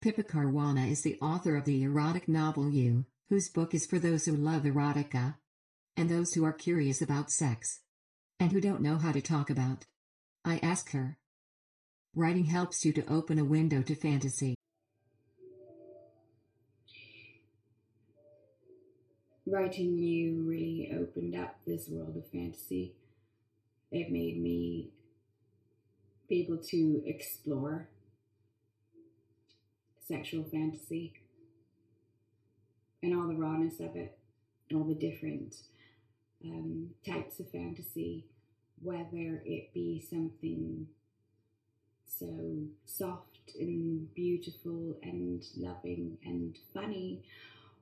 Pippa Caruana is the author of the erotic novel You, whose book is for those who love erotica and those who are curious about sex and who don't know how to talk about. I ask her. Writing helps you to open a window to fantasy. Writing you really opened up this world of fantasy. It made me be able to explore sexual fantasy and all the rawness of it, all the different um, types of fantasy, whether it be something so soft and beautiful and loving and funny,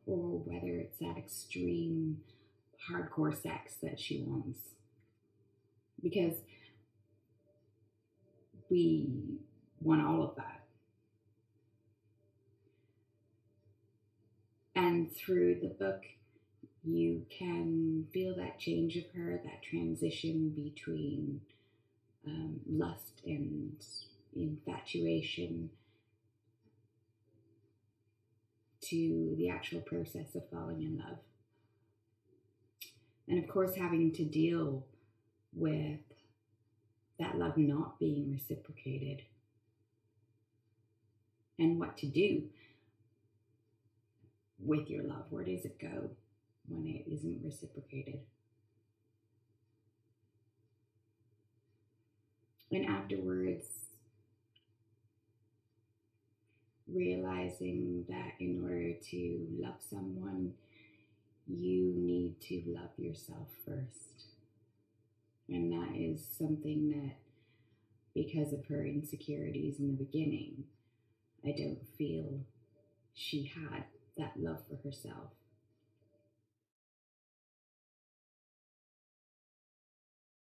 or whether it's that extreme hardcore sex that she wants. Because we want all of that. And through the book, you can feel that change of her, that transition between um, lust and infatuation to the actual process of falling in love. And of course, having to deal with that love not being reciprocated and what to do with your love. Where does it go when it isn't reciprocated? And afterwards, realizing that in order to love someone, you need to love yourself first. And that is something that, because of her insecurities in the beginning, I don't feel she had that love for herself.